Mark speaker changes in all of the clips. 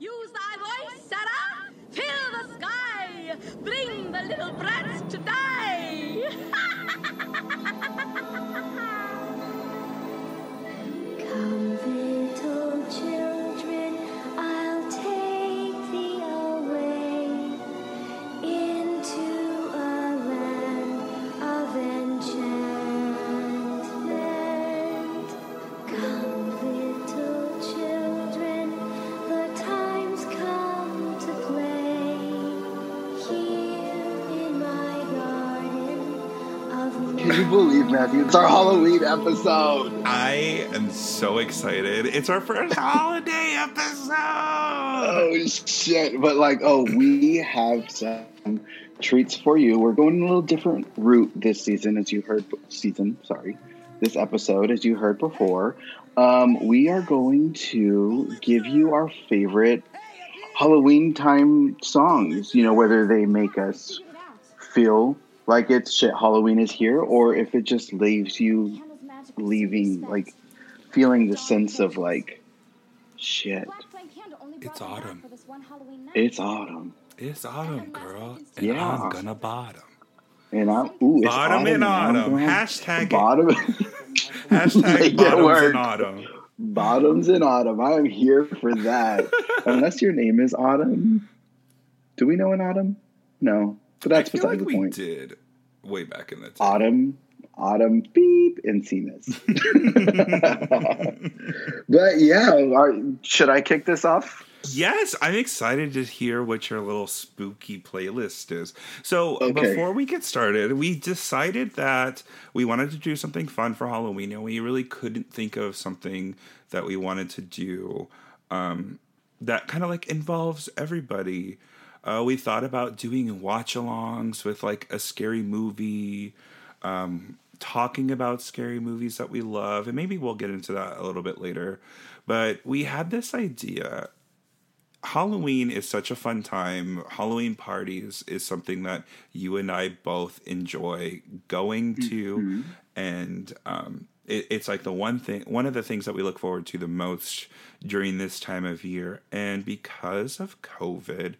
Speaker 1: Use thy voice, Sarah! Fill the sky! Bring the little brats to die!
Speaker 2: Matthew? It's our Halloween episode.
Speaker 3: I am so excited. It's our first holiday episode.
Speaker 2: Oh shit! But like, oh, we have some treats for you. We're going a little different route this season, as you heard. Season, sorry, this episode, as you heard before. Um, we are going to give you our favorite Halloween time songs. You know, whether they make us feel like it's shit Halloween is here, or if it just leaves you leaving like feeling the sense of like shit.
Speaker 3: It's autumn.
Speaker 2: It's autumn.
Speaker 3: It's autumn, girl. And
Speaker 2: Yeah.
Speaker 3: I'm gonna bottom.
Speaker 2: And I'm ooh, it's
Speaker 3: Bottom in
Speaker 2: I'm
Speaker 3: autumn. Hashtag
Speaker 2: bottom
Speaker 3: Hashtag bottoms in autumn.
Speaker 2: bottoms in autumn. I am here for that. Unless your name is Autumn. Do we know an Autumn? No. But that's
Speaker 3: I feel
Speaker 2: beside
Speaker 3: like
Speaker 2: the
Speaker 3: we
Speaker 2: point.
Speaker 3: did way back in the time.
Speaker 2: Autumn, Autumn, beep, Encinas. but yeah, are, should I kick this off?
Speaker 3: Yes, I'm excited to hear what your little spooky playlist is. So,
Speaker 2: Okay.
Speaker 3: before we get started, we decided that we wanted to do something fun for Halloween, and we really couldn't think of something that we wanted to do um, that kind of like involves everybody. Uh, we thought about doing watch alongs with like a scary movie, um, talking about scary movies that we love, and maybe we'll get into that a little bit later. But we had this idea Halloween is such a fun time. Halloween parties is something that you and I both enjoy going to, and um, it, it's like the one thing, one of the things that we look forward to the most during this time of year. And because of COVID,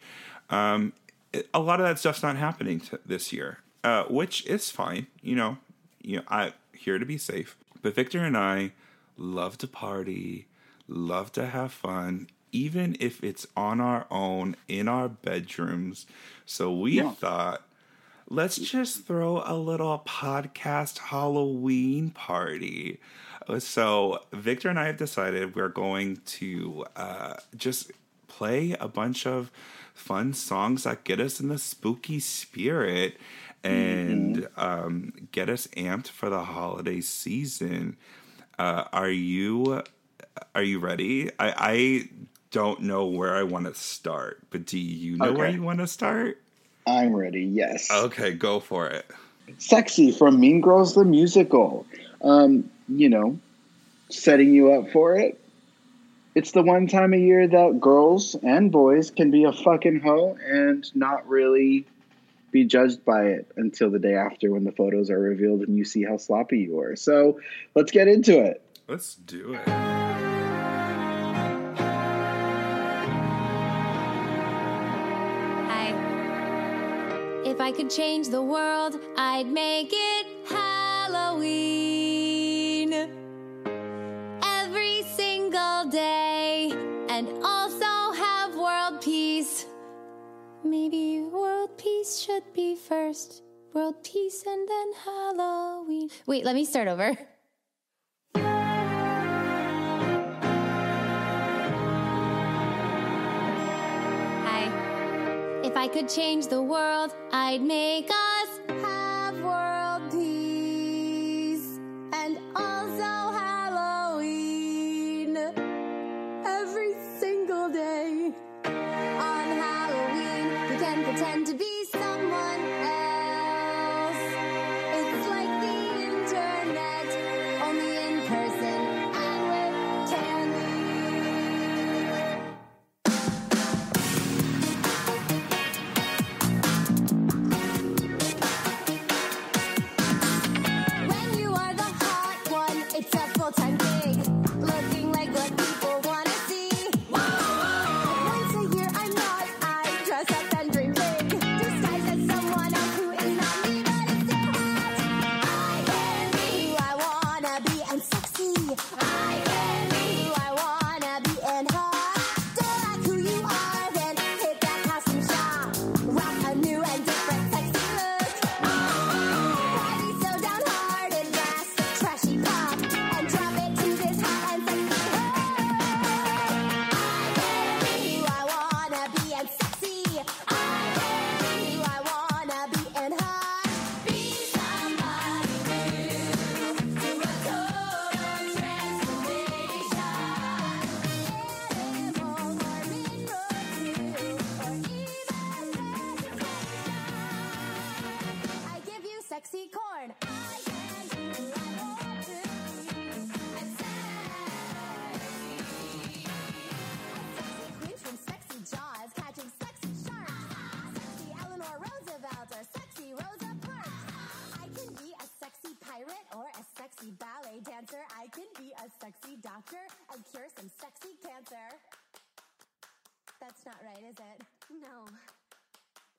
Speaker 3: um, it- a lot of that stuff's not happening to this year, uh, which is fine. You know, you know, I here to be safe. But Victor and I love to party, love to have fun, even if it's on our own in our bedrooms. So we
Speaker 2: Yeah.
Speaker 3: thought, let's just throw a little podcast Halloween party. Uh, So Victor and I have decided we're going to uh, just play a bunch of fun songs that get us in the spooky spirit and um, get us amped for the holiday season. Uh, are you are you ready? I, I don't know where I want to start, but do you know where you want to start?
Speaker 2: I'm ready, yes.
Speaker 3: Okay, go for it.
Speaker 2: Sexy from Mean Girls the Musical. Um, you know, setting you up for it. It's the one time a year that girls and boys can be a fucking hoe and not really be judged by it until the day after when the photos are revealed and you see how sloppy you were. So let's get into it.
Speaker 3: Let's do it.
Speaker 4: Hi. If I could change the world, I'd make it Halloween. Maybe world peace should be first. World peace and then Halloween. Wait, let me start over. Hi. If I could change the world, I'd make us can be a
Speaker 5: sexy doctor and cure some sexy cancer. That's not right, is it? No.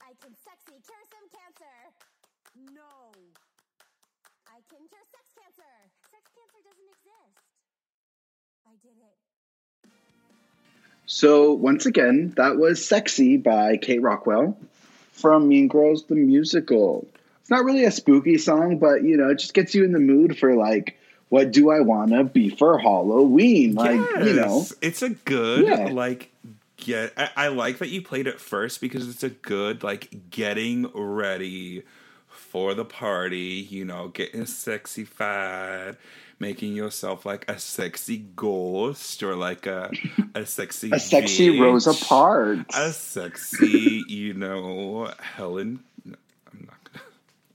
Speaker 5: I can sexy cure some cancer. No. I can cure sex cancer. Sex cancer doesn't exist. I did it.
Speaker 2: So once again, that was "Sexy" by Kate Rockwell from Mean Girls the musical. It's not really a spooky song, but you know, it just gets you in the mood for like, what do I want to be for Halloween? Like, you know,
Speaker 3: it's a good
Speaker 2: Yeah.
Speaker 3: like get. I, I like that you played it first because it's a good like getting ready for the party. You know, getting sexy fad, making yourself like a sexy ghost or like a a sexy
Speaker 2: a sexy
Speaker 3: bitch,
Speaker 2: Rosa Parks.
Speaker 3: a sexy, you know, Helen. no, I'm not gonna.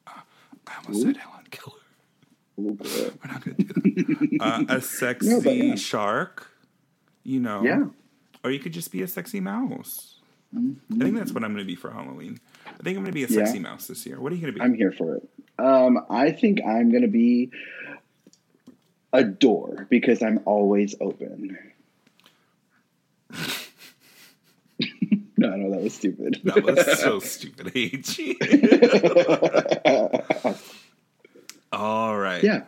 Speaker 3: Uh, I almost said Helen Keller. We're not gonna do that. uh, a sexy
Speaker 2: No, yeah.
Speaker 3: shark, you know.
Speaker 2: Yeah.
Speaker 3: Or you could just be a sexy mouse. I think that's what I'm gonna be for Halloween. I think I'm gonna be a
Speaker 2: Mm-hmm. Yeah.
Speaker 3: sexy mouse this year. What are you gonna be?
Speaker 2: I'm here for it. Um, I think I'm gonna be a door because I'm always open. no, no, that was stupid.
Speaker 3: that was so stupid, AG. All right.
Speaker 2: yeah.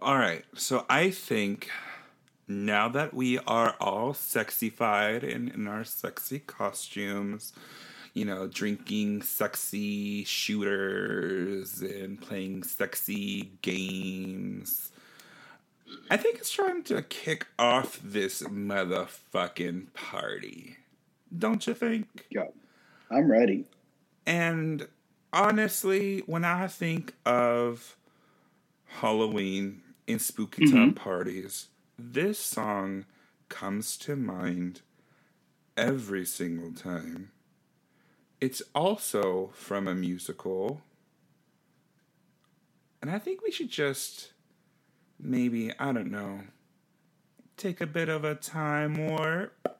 Speaker 3: All right. So I think now that we are all sexified and in our sexy costumes, you know, drinking sexy shooters and playing sexy games, I think it's time to kick off this motherfucking party. Don't you think?
Speaker 2: Yeah. I'm ready.
Speaker 3: And honestly, when I think of Halloween and spooky mm-hmm. time parties, this song comes to mind every single time. It's also from a musical. And I think we should just maybe, I don't know, take a bit of a time warp.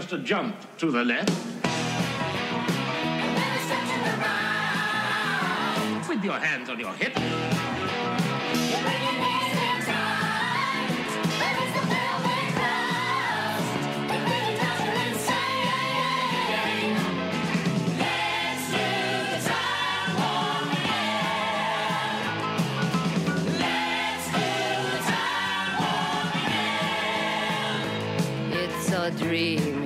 Speaker 6: Just a jump to the left with your hands on your hips.
Speaker 1: Dreamy.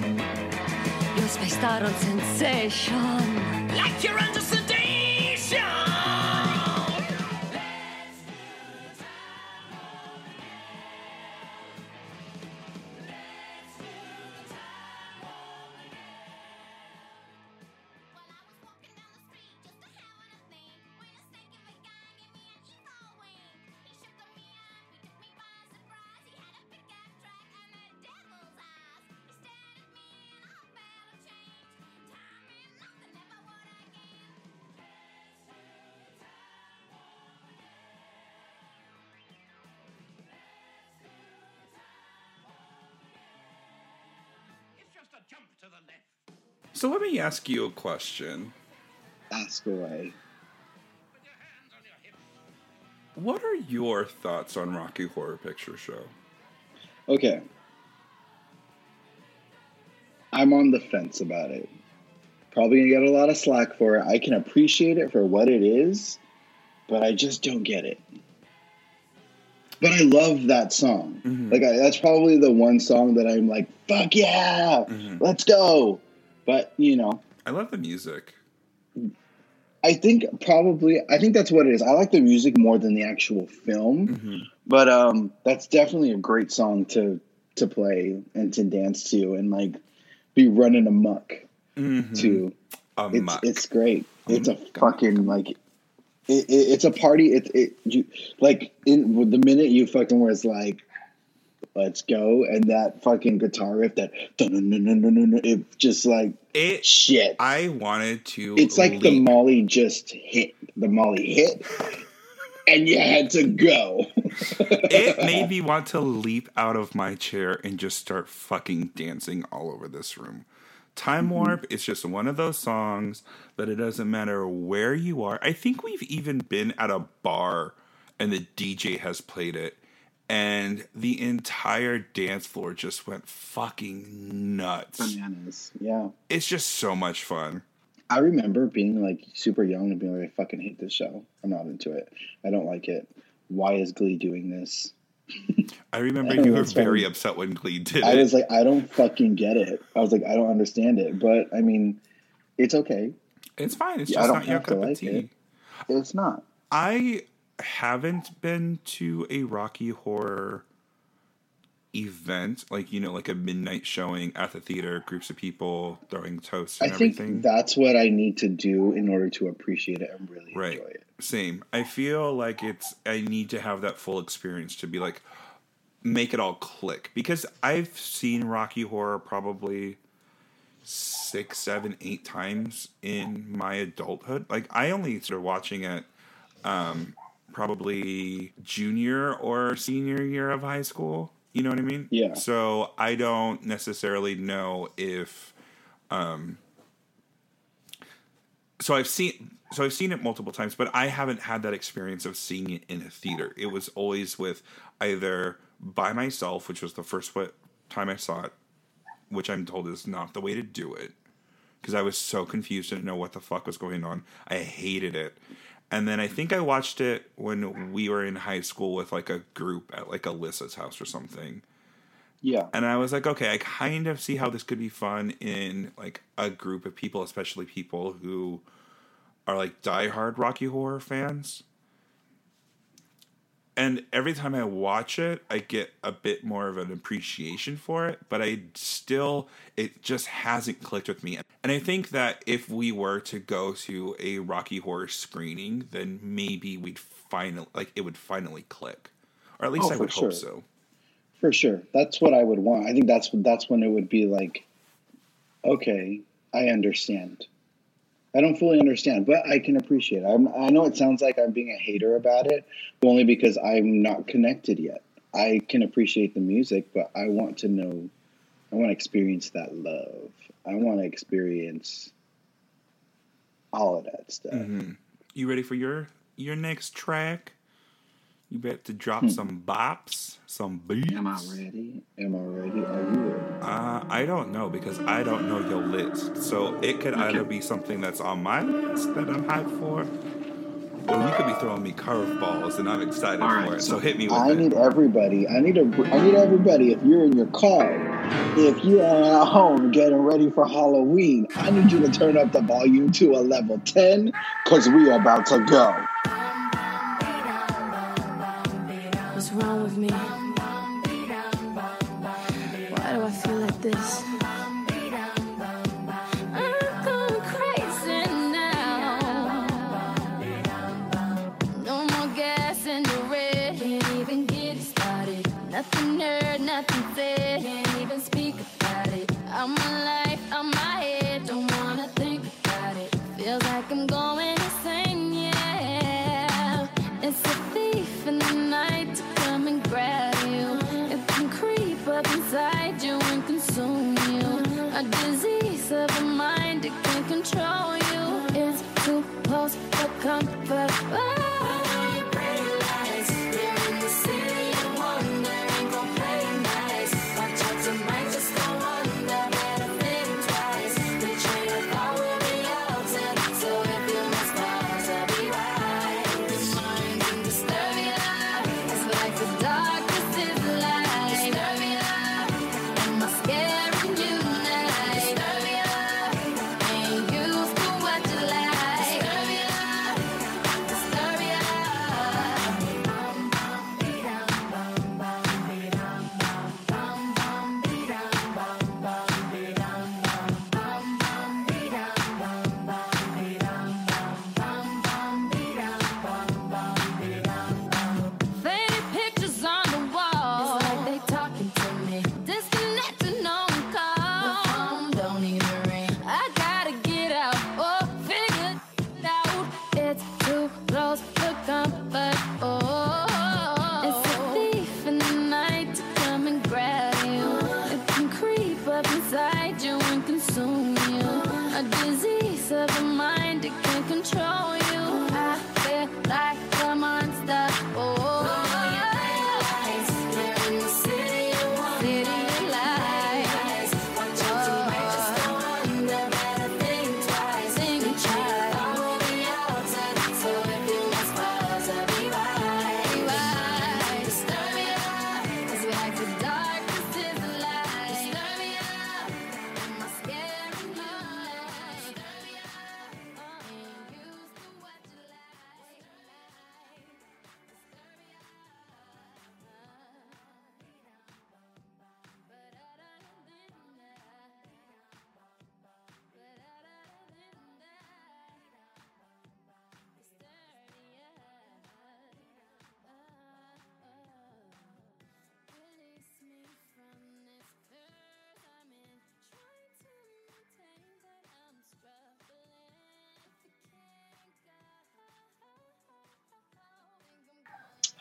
Speaker 1: Spaced out on sensation.
Speaker 7: like you're under
Speaker 3: So let me ask you a question.
Speaker 2: Ask away.
Speaker 6: With your hands on your hips.
Speaker 3: What are your thoughts on Rocky Horror Picture Show?
Speaker 2: Okay. I'm on the fence about it. Probably gonna get a lot of slack for it. I can appreciate it for what it is, but I just don't get it. But I love that song. Mm-hmm. Like I, that's probably the one song that I'm like, "Fuck yeah, mm-hmm. let's go!" But you know,
Speaker 3: I love the music.
Speaker 2: I think probably I think that's what it is. I like the music more than the actual film, but um, that's definitely a great song to to play and to dance to and like be running amok to.
Speaker 3: A
Speaker 2: It's it's great. It's a fucking like. It, it, it's a party. It it you like in the minute you fucking was like, let's go, and that fucking guitar riff that it just like
Speaker 3: it.
Speaker 2: shit.
Speaker 3: I wanted to.
Speaker 2: It's like the. Molly just hit. The Molly hit, and you had to go.
Speaker 3: it made me want to leap out of my chair and just start fucking dancing all over this room. Time
Speaker 2: Mm-hmm.
Speaker 3: Warp is just one of those songs that it doesn't matter where you are. I think we've even been at a bar and the DJ has played it and the entire dance floor just went fucking nuts.
Speaker 2: Bananas. Yeah.
Speaker 3: It's just so much fun.
Speaker 2: I remember being like super young and being like, I fucking hate this show. I'm not into it. I don't like it. Why is Glee doing this?
Speaker 3: I remember you were very
Speaker 2: fun.
Speaker 3: upset when Glee did it.
Speaker 2: I
Speaker 3: it.
Speaker 2: was like, I don't fucking get it. I was like, I don't understand it. But I mean, it's okay.
Speaker 3: it's fine. It's
Speaker 2: Yeah, I
Speaker 3: just
Speaker 2: don't
Speaker 3: not your cup of
Speaker 2: like
Speaker 3: tea.
Speaker 2: it. It's not.
Speaker 3: I haven't been to a Rocky Horror event, like you know, like a midnight showing at the theater, groups of people throwing toasts
Speaker 2: I think
Speaker 3: everything.
Speaker 2: that's what I need to do in order to appreciate it and really
Speaker 3: right.
Speaker 2: enjoy it.
Speaker 3: Same. I feel like it's I need to have that full experience to be like make it all click because I've seen Rocky Horror probably six, seven, eight times in my adulthood. Like I only started watching it um probably junior or senior year of high school. You know what I mean?
Speaker 2: Yeah.
Speaker 3: So I don't necessarily know if um so I've seen so I've seen it multiple times, but I haven't had that experience of seeing it in a theater. It was always with either by myself, which was the first time I saw it, which I'm told is not the way to do it because I was so confused, didn't know what the fuck was going on. I hated it. And then I think I watched it when we were in high school with like a group at like Alyssa's house or something.
Speaker 2: Yeah.
Speaker 3: And I was like, okay, I kind of see how this could be fun in like a group of people, especially people who are like diehard Rocky Horror fans. And every time I watch it, I get a bit more of an appreciation for it, but I still, it just hasn't clicked with me. And I think that if we were to go to a Rocky Horror screening, then maybe we'd finally, like, it would finally click. Or at least
Speaker 2: Oh,
Speaker 3: I would
Speaker 2: sure.
Speaker 3: hope so.
Speaker 2: For sure. That's what I would want. I think that's that's when it would be like, okay, I understand. I don't fully understand, but I can appreciate it. I'm, I know it sounds like I'm being a hater about it, only because I'm not connected yet. I can appreciate the music, but I want to know, I want to experience that love. I want to experience all of that stuff.
Speaker 3: Mm-hmm. You ready for your your next track? You bet to drop some bops, some beats.
Speaker 2: Hmm. Am I ready? Am I ready? Are you ready?
Speaker 3: Uh, I don't know because I don't know your list. So it could either be something that's on my list that I'm hyped for, or you could be throwing me curveballs and I'm excited for it. So, hit me with
Speaker 2: I
Speaker 3: it.
Speaker 2: need everybody. I need a. I need everybody. If you're in your car, if you are at home getting ready for Halloween, I need you to turn up the volume to a level ten, cause we are about to go.
Speaker 4: Nothing heard, nothing said.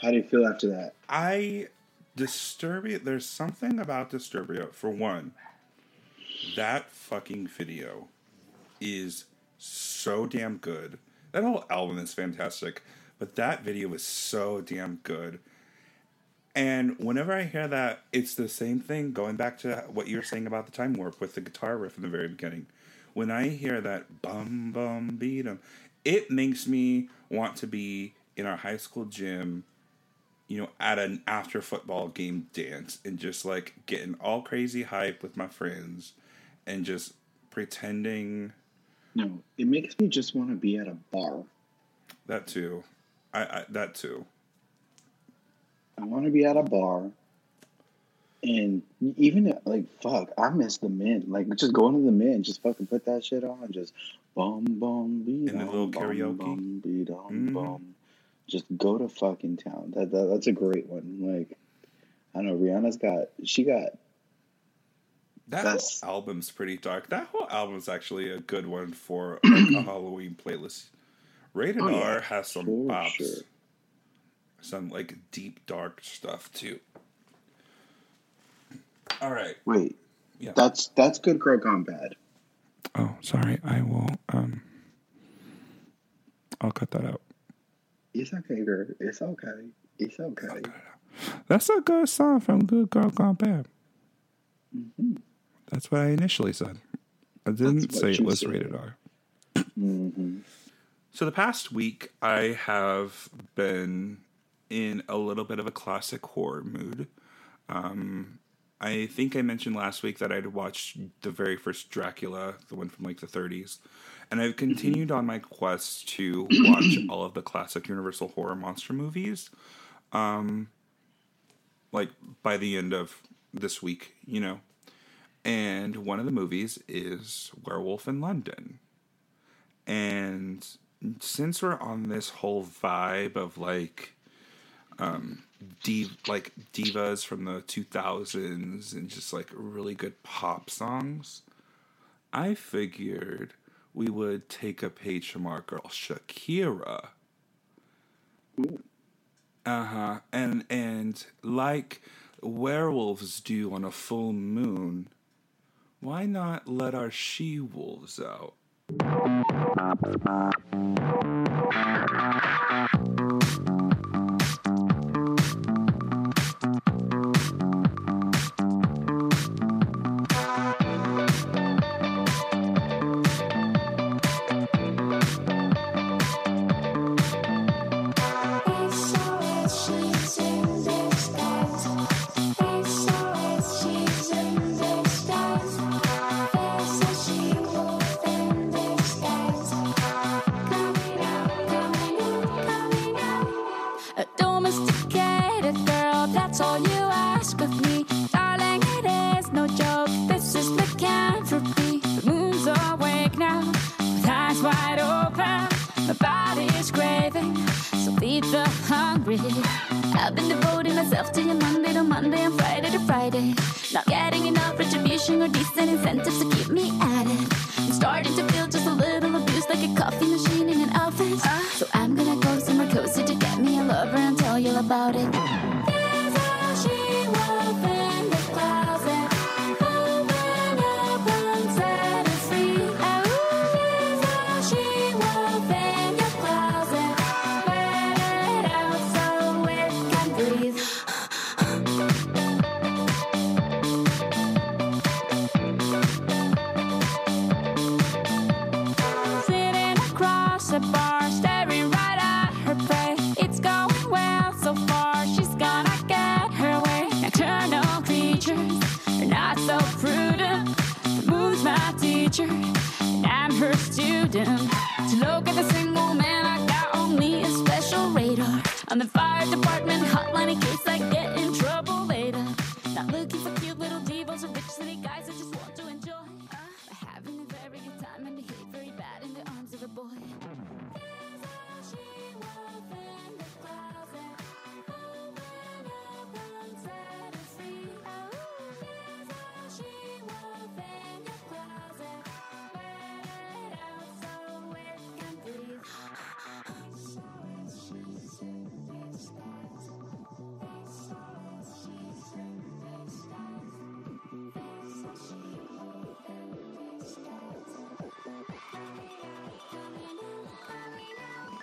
Speaker 2: How do you feel after that?
Speaker 3: I Disturbia. There's something about Disturbia. For one, that fucking video is so damn good. That whole album is fantastic, but that video is so damn good. And whenever I hear that, it's the same thing. Going back to what you were saying about the time warp with the guitar riff in the very beginning. When I hear that bum bum beat 'em, it makes me want to be in our high school gym you know, at an after football game dance and just like getting all crazy hype with my friends and just pretending
Speaker 2: No, it makes me just want to be at a bar.
Speaker 3: that too. I, I that too.
Speaker 2: I want to be at a bar. And even like fuck, I miss the mint. Like just going to the mint, just fucking put that shit on, just bum bum beat
Speaker 3: And the little karaoke?
Speaker 2: bum beat
Speaker 3: Mhm.
Speaker 2: bum. Just go to fucking town. That, that that's a great one. Like I don't know, Rihanna's got she got
Speaker 3: That
Speaker 2: That's-
Speaker 3: whole album's pretty dark. That whole album's actually a good one for like, a Halloween playlist. Rated
Speaker 2: Oh,
Speaker 3: R
Speaker 2: yeah,
Speaker 3: has some
Speaker 2: for
Speaker 3: bops,
Speaker 2: sure.
Speaker 3: some like deep dark stuff too. All right.
Speaker 2: wait.
Speaker 3: Yeah.
Speaker 2: That's that's good girl gone bad.
Speaker 3: Oh, sorry. I will. Um, I'll cut that out.
Speaker 2: It's okay, girl. It's okay. It's okay.
Speaker 3: That's a good song from Good Girl Gone Bad.
Speaker 2: Mm-hmm.
Speaker 3: That's what I initially said. I didn't say it was
Speaker 2: said.
Speaker 3: rated R.
Speaker 2: hmm
Speaker 3: So the past week, I have been in a little bit of a classic horror mood. Um, I think I mentioned last week that I'd watched the very first Dracula, the one from like the 30s, and I've continued on my quest to watch all of the classic Universal horror monster movies. Um, like by the end of this week, you know. And one of the movies is Werewolf in London. And since we're on this whole vibe of like um div- like divas from the 2000s and just like really good pop songs, I figured we would take a page from our girl Shakira. Uh-huh. And and like werewolves do on a full moon, why not let our she wolves out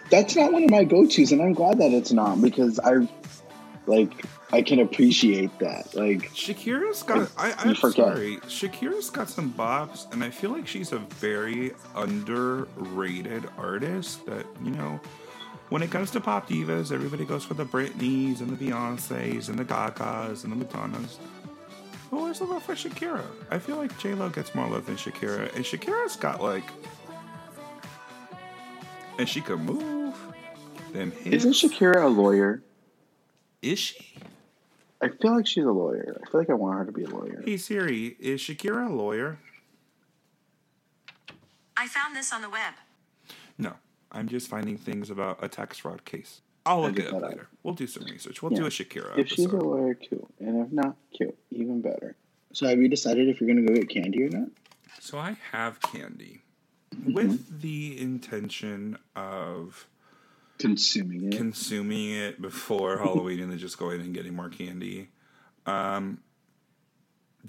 Speaker 4: That's not
Speaker 2: one of my go-tos, and I'm glad that it's not because I, like, I can appreciate that. Like,
Speaker 3: Shakira's got. I,
Speaker 2: You
Speaker 3: I'm sorry. Shakira's got some bops, and I feel like she's a very underrated artist. That you know, when it comes to pop divas, everybody goes for the Britneys and the Beyonces and the Gagas and the Madonnas. But where's the love for Shakira? I feel like J Lo gets more love than Shakira, and Shakira's got like, and she can move. Then
Speaker 2: isn't Shakira a lawyer?
Speaker 3: Is she?
Speaker 2: I feel like she's a lawyer. I feel like I want her to be a lawyer.
Speaker 3: Hey Siri, is Shakira a lawyer?
Speaker 8: I found this on the web.
Speaker 3: No, I'm just finding things about a tax fraud case. I'll look
Speaker 2: Figure
Speaker 3: it up
Speaker 2: that out.
Speaker 3: later. We'll do some research. We'll
Speaker 2: Yeah.
Speaker 3: do a Shakira
Speaker 2: If she's a lawyer, cute. And if not, cute. Even better. So have you decided if you're gonna go get candy or not?
Speaker 3: So I have candy
Speaker 2: Mm-hmm.
Speaker 3: with the intention of
Speaker 2: Consuming it.
Speaker 3: consuming it before Halloween and then just going and getting more candy. Um,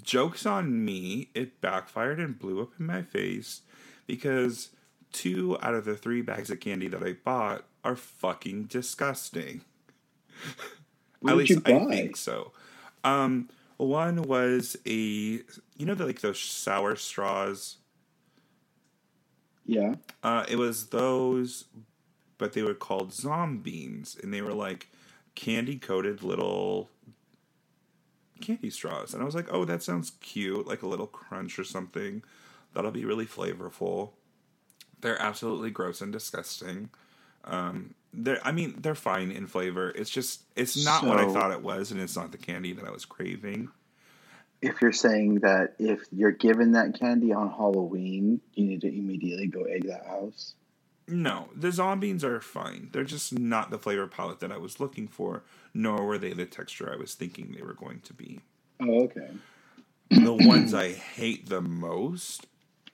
Speaker 3: jokes on me, it backfired and blew up in my face because two out of the three bags of candy that I bought are fucking disgusting. At least I think so. Um, one was a you know the, like those sour straws.
Speaker 2: yeah.
Speaker 3: Uh, it was those, but they were called zombies, and they were like candy coated little candy straws. And I was like, oh, that sounds cute, like a little crunch or something. That'll be really flavorful. They're absolutely gross and disgusting. Um, they're, I mean, they're fine in flavor. It's just, it's not what I thought it was, and it's not the candy that I was craving.
Speaker 2: If you're saying that if you're given that candy on Halloween, you need to immediately go egg that house.
Speaker 3: No, the zombies are fine. They're just not the flavor palette that I was looking for, nor were they the texture I was thinking they were going to be.
Speaker 2: Oh, okay.
Speaker 3: The ones I hate the most,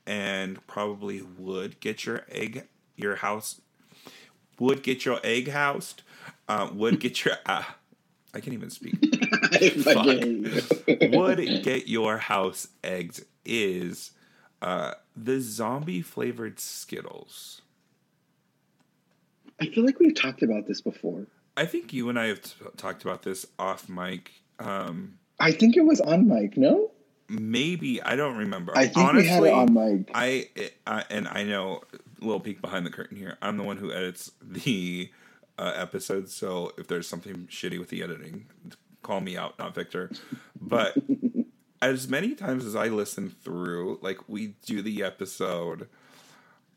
Speaker 3: and probably would get your egg, your house, would get your egg housed, uh, would get your, uh, I can't even speak.
Speaker 2: I fucking hate you.
Speaker 3: would get your house egged is Uh, the zombie flavored Skittles.
Speaker 2: I feel like we've talked about this before.
Speaker 3: I think you and I have t- talked about this off mic. Um,
Speaker 2: I think it was on mic. No,
Speaker 3: maybe I don't remember.
Speaker 2: I think we had it on mic.
Speaker 3: I, I and I know little peek behind the curtain here. I'm the one who edits the uh, episodes, so if there's something shitty with the editing, call me out, not Victor. But as many times as I listen through, like we do the episode,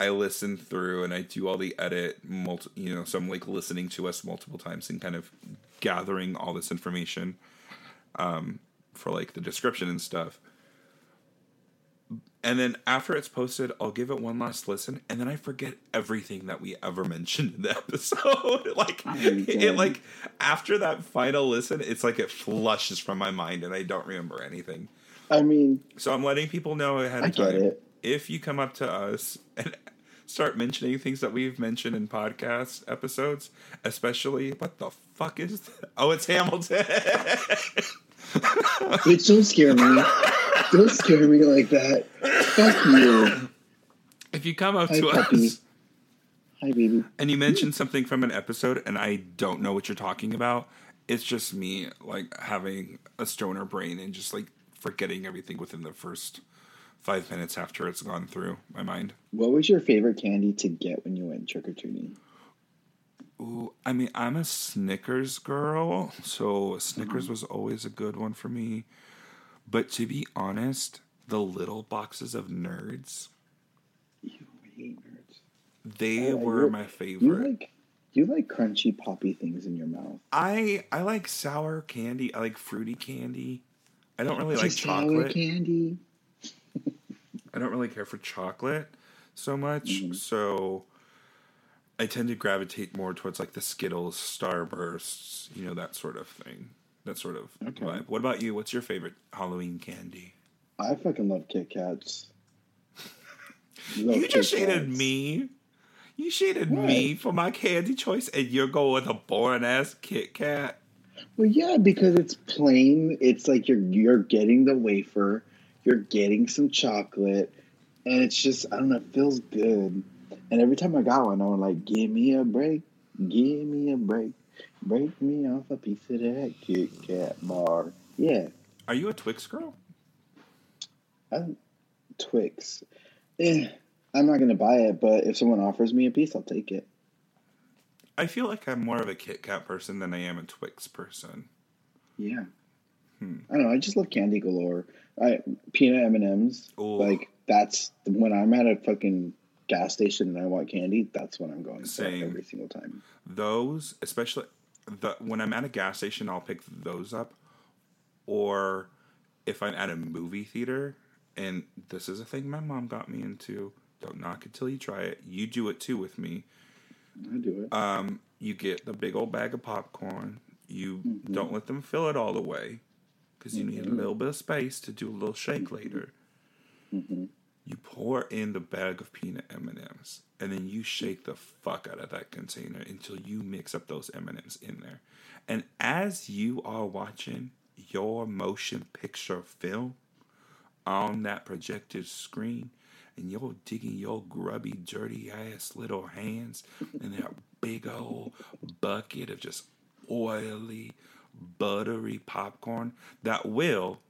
Speaker 3: I listen through and I do all the edit, multi, you know, so I'm like listening to us multiple times and kind of gathering all this information um, for like the description and stuff. And then after it's posted, I'll give it one last listen, and then I forget everything that we ever mentioned in the episode. like it, like after that final listen, it's like it flushes from my mind, and I don't remember anything.
Speaker 2: I mean,
Speaker 3: So I'm letting people know ahead
Speaker 2: I
Speaker 3: of
Speaker 2: get
Speaker 3: time.
Speaker 2: it.
Speaker 3: If you come up to us and start mentioning things that we've mentioned in podcast episodes, especially what the fuck is that? Oh, it's Hamilton.
Speaker 2: bitch, don't scare me. don't scare me like that. Fuck you.
Speaker 3: if you come up
Speaker 2: Hi,
Speaker 3: to
Speaker 2: puppy.
Speaker 3: us
Speaker 2: Hi, baby.
Speaker 3: and you mention something from an episode and I don't know what you're talking about, it's just me like having a stoner brain and just like forgetting everything within the first five minutes after it's gone through my mind.
Speaker 2: What was your favorite candy to get when you went trick or treating?
Speaker 3: Ooh, I mean, I'm a Snickers girl, so Snickers mm-hmm. was always a good one for me. But to be honest, the little boxes of nerds,
Speaker 2: You hate nerds.
Speaker 3: they
Speaker 2: Oh,
Speaker 3: were my
Speaker 2: You
Speaker 3: favorite.
Speaker 2: like you like crunchy poppy things in your mouth.
Speaker 3: I I like sour candy. I like fruity candy. I don't really like
Speaker 2: Just
Speaker 3: chocolate.
Speaker 2: candy.
Speaker 3: I don't really care for chocolate so much.
Speaker 2: Mm-hmm.
Speaker 3: So I tend to gravitate more towards like the Skittles, Starbursts, you know, that sort of thing. That sort of
Speaker 2: Okay.
Speaker 3: vibe. What about you? What's your favorite Halloween candy?
Speaker 2: I fucking love Kit Kats. Love
Speaker 3: you just
Speaker 2: Kit
Speaker 3: shaded
Speaker 2: Kats.
Speaker 3: me. You shaded
Speaker 2: What?
Speaker 3: me for my candy choice, and you're going with a boring ass Kit Kat.
Speaker 2: Well, yeah, because it's plain. It's like you're you're getting the wafer, you're getting some chocolate, and it's just I don't know. It feels good. And every time I got one, I'm like, "Give me a break, give me a break, break me off a piece of that Kit Kat bar." Yeah,
Speaker 3: Are you a Twix girl?
Speaker 2: I'm Twix. Eh, I'm not gonna buy it, but if someone offers me a piece, I'll take it.
Speaker 3: I feel like I'm more of a Kit Kat person than I am a Twix person.
Speaker 2: Yeah.
Speaker 3: Hmm.
Speaker 2: I don't know. I just love candy galore. I peanut M and M's. Like that's when I'm at a fucking gas station and I want candy. That's what I'm going for
Speaker 3: Same.
Speaker 2: every single time.
Speaker 3: Those, especially the when I'm at a gas station, I'll pick those up. Or if I'm at a movie theater, and this is a thing my mom got me into. Don't knock it till you try it. You do it too with me.
Speaker 2: I do it.
Speaker 3: Um, you get the big old bag of popcorn. You
Speaker 2: Mm-hmm.
Speaker 3: don't let them fill it all the way because you need a little bit of space to do a little shake later.
Speaker 2: Mm-hmm.
Speaker 3: You pour in the bag of peanut M and M's, and then you shake the fuck out of that container until you mix up those M and M's in there. And as you are watching your motion picture film on that projected screen, and you're digging your grubby, dirty ass little hands in that big old bucket of just oily, buttery popcorn that will,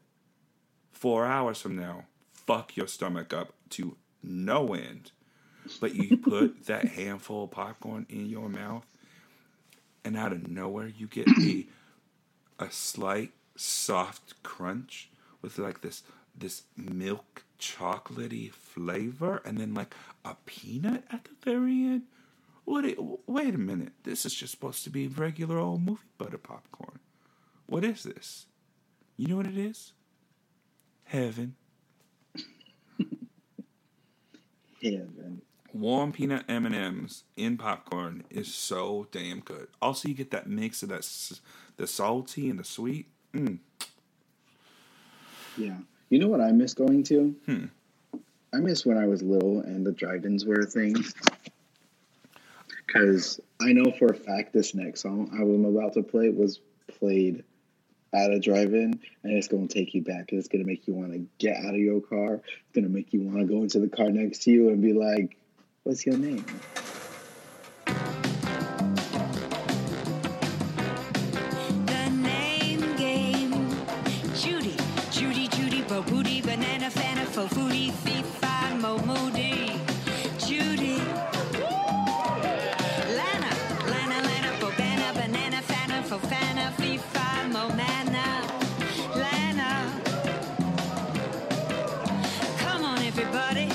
Speaker 3: four hours from now, fuck your stomach up to no end. But you put that handful of popcorn in your mouth, and out of nowhere, you get a a slight soft crunch with like this this milk chocolatey flavor and then like a peanut at the very end. What it, wait a minute. This is just supposed to be regular old movie butter popcorn what is this you know what it is heaven
Speaker 2: Heaven.
Speaker 3: warm peanut m&ms in popcorn is so damn good also you get that mix of that the salty and the sweet mm.
Speaker 2: Yeah. You know what I miss going to?
Speaker 3: Hmm.
Speaker 2: I miss when I was little and the drive-ins were a thing. Because I know for a fact this next song I am about to play was played at a drive-in, and it's going to take you back. It's going to make you want to get out of your car. It's going to make you want to go into the car next to you and be like, "What's your name?"
Speaker 8: Everybody.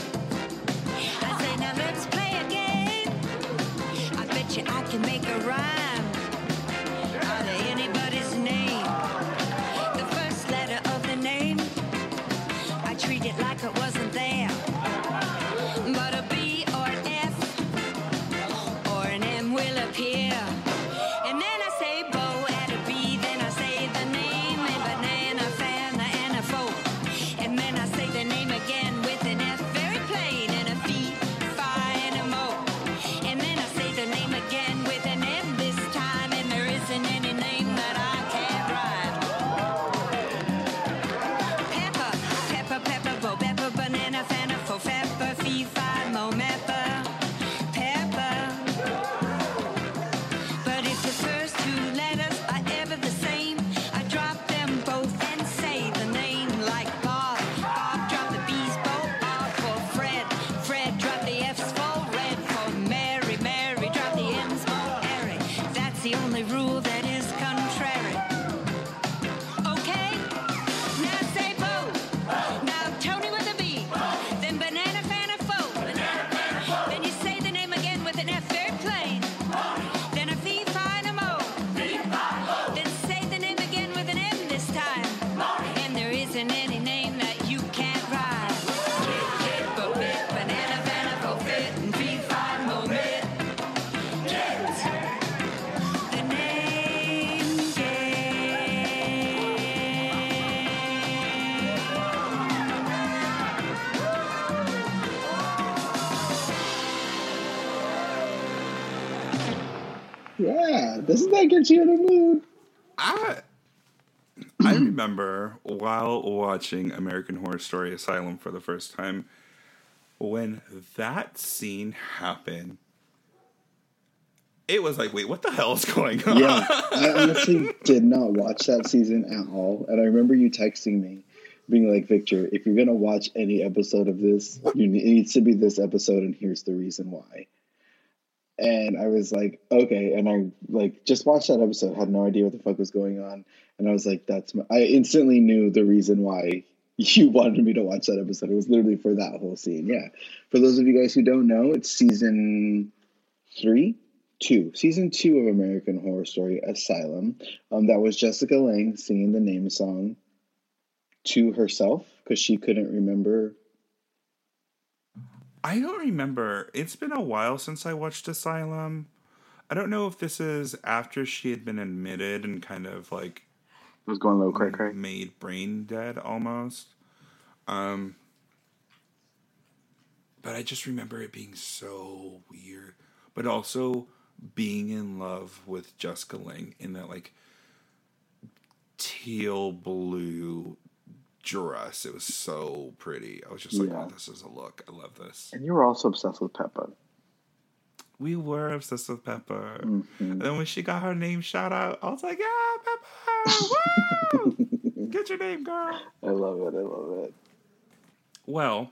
Speaker 8: I say, now let's play a game. I bet you I can make a rhyme
Speaker 2: doesn't that get you in a mood?
Speaker 3: I I remember while watching American Horror Story Asylum for the first time when that scene happened. It was like, wait, what the hell is going on?
Speaker 2: Yeah, I honestly did not watch that season at all, and I remember you texting me, being like, "Victor, if you're gonna watch any episode of this, you ne- it needs to be this episode, and here's the reason why." And I was like, "Okay," and I like just watched that episode, had no idea what the fuck was going on, and I was like, "That's," my, I instantly knew the reason why you wanted me to watch that episode. It was literally for that whole scene. Yeah, for those of you guys who don't know, it's season three two, season two of American Horror Story Asylum. Um, that was Jessica Lange singing the name song to herself because she couldn't remember.
Speaker 3: I don't remember. It's been a while since I watched Asylum. I don't know if this is after she had been admitted and kind of like
Speaker 2: It was going a little cray cray.
Speaker 3: made brain dead almost. Um, but I just remember it being so weird, but also being in love with Jessica Lange in that like teal blue dress. It was so pretty. I was just like,
Speaker 2: Yeah.
Speaker 3: oh, this is a look. I love this.
Speaker 2: And you were also obsessed with Pepper.
Speaker 3: We were obsessed with Pepper.
Speaker 2: Mhm.
Speaker 3: And then when she got her name shout out, I was like, yeah, Pepper! Woo! Get your name, girl.
Speaker 2: I love it. I love it.
Speaker 3: Well,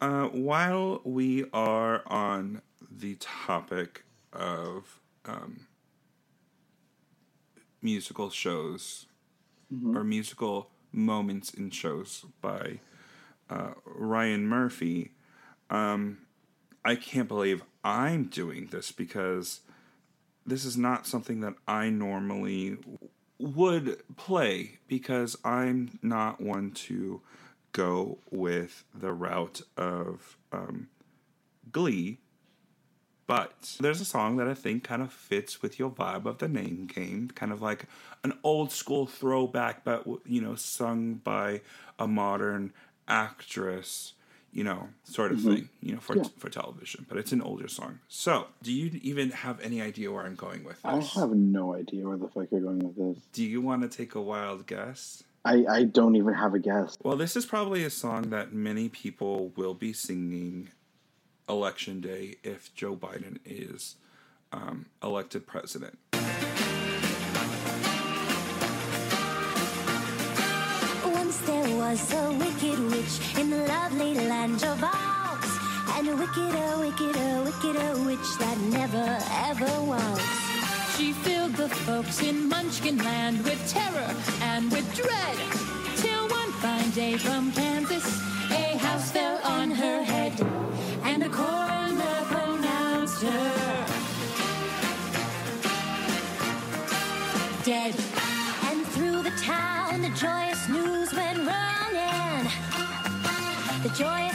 Speaker 3: uh, while we are on the topic of um, musical shows or musical moments in shows by uh, Ryan Murphy, um, I can't believe I'm doing this because this is not something that I normally would play because I'm not one to go with the route of um, Glee. But there's a song that I think kind of fits with your vibe of the name game, kind of like an old school throwback, but you know, sung by a modern actress. you know, sort of
Speaker 2: Mhm.
Speaker 3: thing, you know, for
Speaker 2: Yeah.
Speaker 3: for television. But it's an older song. So, do you even have any idea where I'm going with this?
Speaker 2: I have no idea where the fuck you're going with this.
Speaker 3: Do you want to take a wild guess?
Speaker 2: I, I don't even have a guess.
Speaker 3: Well, this is probably a song that many people will be singing election day if Joe Biden is um, elected president.
Speaker 4: Once there was a wicked witch in the lovely land of Oz, and a witch that never ever was.
Speaker 9: She filled the folks in Munchkin Land with terror and with dread. Till one fine day from Kansas, a house fell on her head, and the coroner pronounced her
Speaker 4: Dead. And through the town, the joyous news went running. The joyous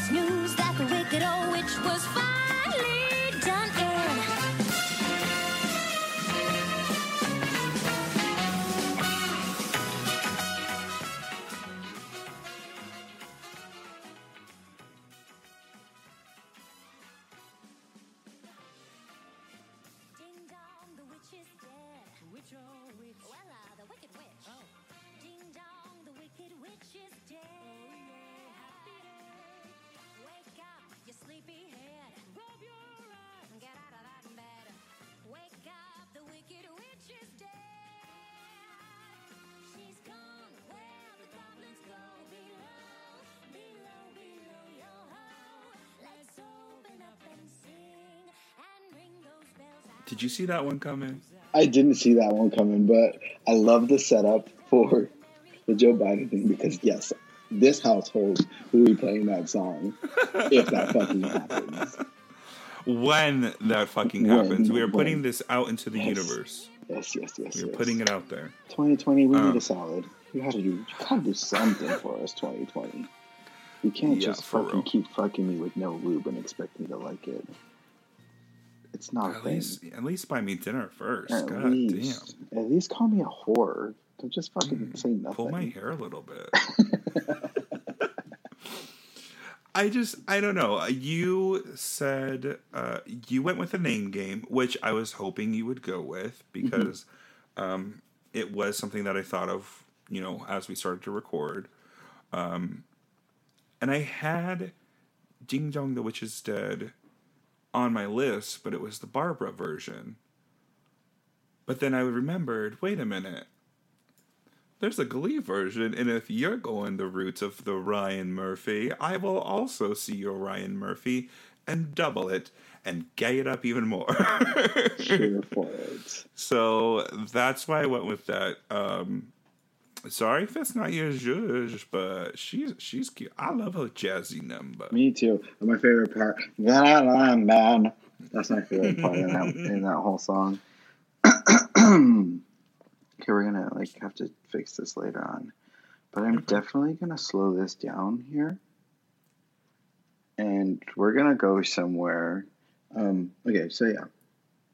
Speaker 3: Did you see that one coming?
Speaker 2: I didn't see that one coming, but I love the setup for the Joe Biden thing because yes, this household will be playing that song if that fucking happens.
Speaker 3: When that fucking
Speaker 2: When,
Speaker 3: happens, we are
Speaker 2: when.
Speaker 3: putting this out into the
Speaker 2: Yes.
Speaker 3: universe.
Speaker 2: Yes, yes, yes.
Speaker 3: We are
Speaker 2: yes.
Speaker 3: putting it out there.
Speaker 2: 2020, we
Speaker 3: Uh.
Speaker 2: need a salad. You gotta do, you gotta do something for us. 2020. You can't
Speaker 3: Yeah,
Speaker 2: just fucking
Speaker 3: real.
Speaker 2: keep fucking me with no lube and expect me to like it. It's not
Speaker 3: At least, at least buy me dinner first.
Speaker 2: At
Speaker 3: God
Speaker 2: least, at least call me a whore. Don't just fucking say nothing.
Speaker 3: Pull my hair a little bit. I just, I don't know. You said uh, you went with a name game, which I was hoping you would go with because um, it was something that I thought of, you know, as we started to record. Um, and I had Ding Dong the Witch is Dead on my list, but it was the Barbara version. But then I remembered wait a minute. There's a Glee version, and if you're going the route of the Ryan Murphy, I will also see your Ryan Murphy and double it and gay it up even more.
Speaker 2: It.
Speaker 3: So that's why I went with that. Um, sorry if it's not your judge, but she's she's cute. I love her jazzy number.
Speaker 2: Me too. And my favorite part, man. That's my favorite part in that, in that whole song. okay, we're gonna like have to fix this later on, but I'm definitely gonna slow this down here, and we're gonna go somewhere. Um, okay, so yeah,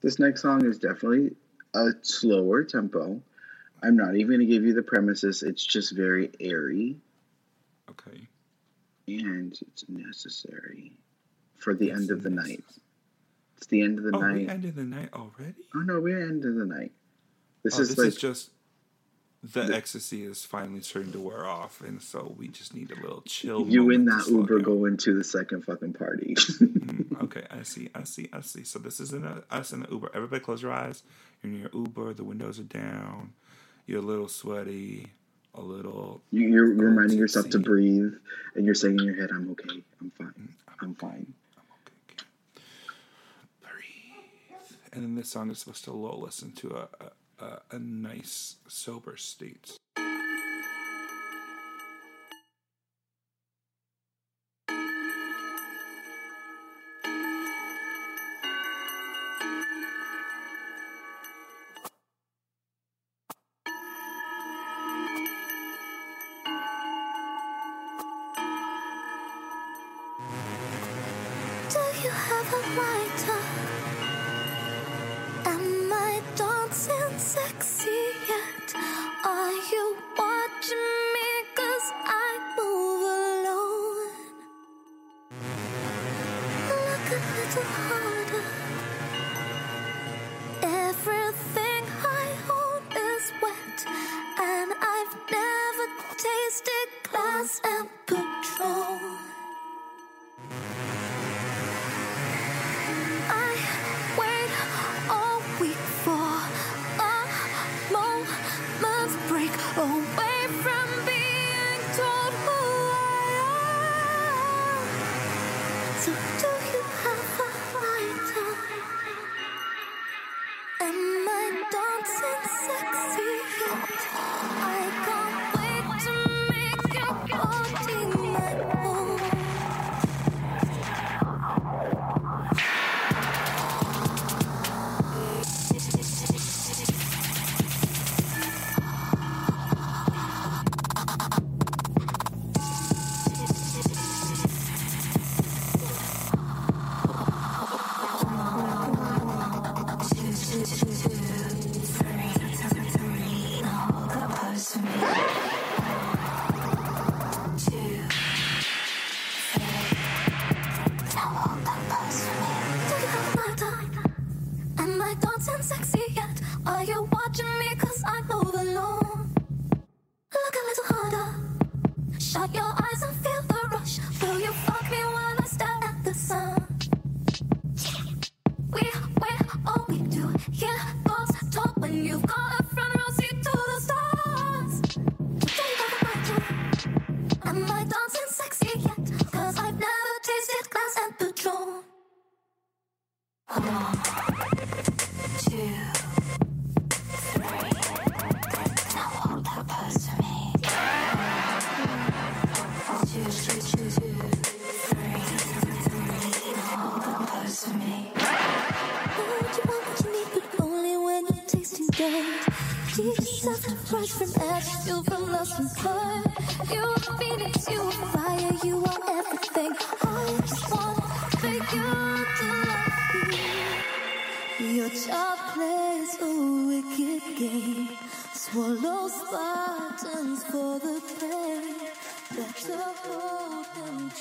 Speaker 2: this next song is definitely a slower tempo. I'm not even gonna give you the premises. It's just very airy
Speaker 3: Okay.
Speaker 2: and it's necessary for the
Speaker 3: It's
Speaker 2: end of the
Speaker 3: necessary.
Speaker 2: night. It's the end of the
Speaker 3: Oh, we
Speaker 2: End
Speaker 3: of the night already.
Speaker 2: oh no, we're end of the night. This
Speaker 3: oh,
Speaker 2: is
Speaker 3: this
Speaker 2: like
Speaker 3: is just the,
Speaker 2: the-
Speaker 3: ecstasy is finally starting to wear off, and so we just need a little chill.
Speaker 2: you
Speaker 3: to
Speaker 2: that Uber
Speaker 3: down.
Speaker 2: going to the second fucking party.
Speaker 3: Mm, okay, I see, I see, I see. So this isn't us in the Uber. Everybody, close your eyes. You're in your Uber. The windows are down. You're a little sweaty. A little.
Speaker 2: you, you're
Speaker 3: little
Speaker 2: reminding yourself to breathe, and you're saying in your head, "I'm okay. I'm fine. Mm, I'm fine."
Speaker 3: I'm okay. And then this song is supposed to lull us into a, a, a, a nice, sober state.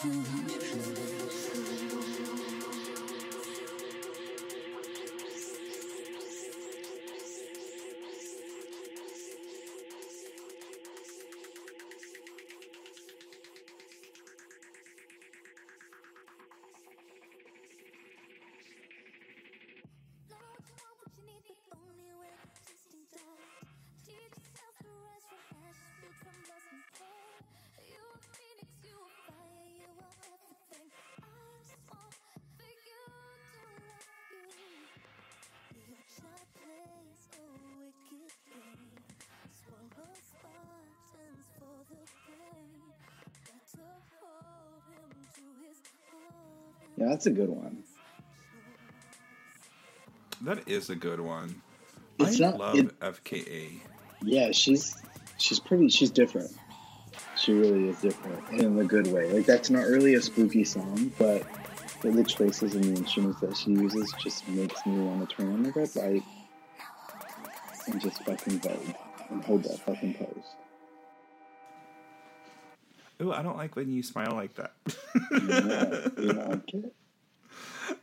Speaker 10: Hold
Speaker 2: Yeah, that's a good one.
Speaker 3: That is a good one.
Speaker 2: It's
Speaker 3: I
Speaker 2: not-
Speaker 3: love
Speaker 2: it-
Speaker 3: FKA.
Speaker 2: Yeah, she's she's pretty. She's different. She really is different in a good way. Like that's not really a spooky song, but the choices and the instruments that she uses just makes me want to turn on the red light and just fucking vote and hold that fucking pose.
Speaker 3: Ooh, I don't like when you smile like that.
Speaker 2: You like it?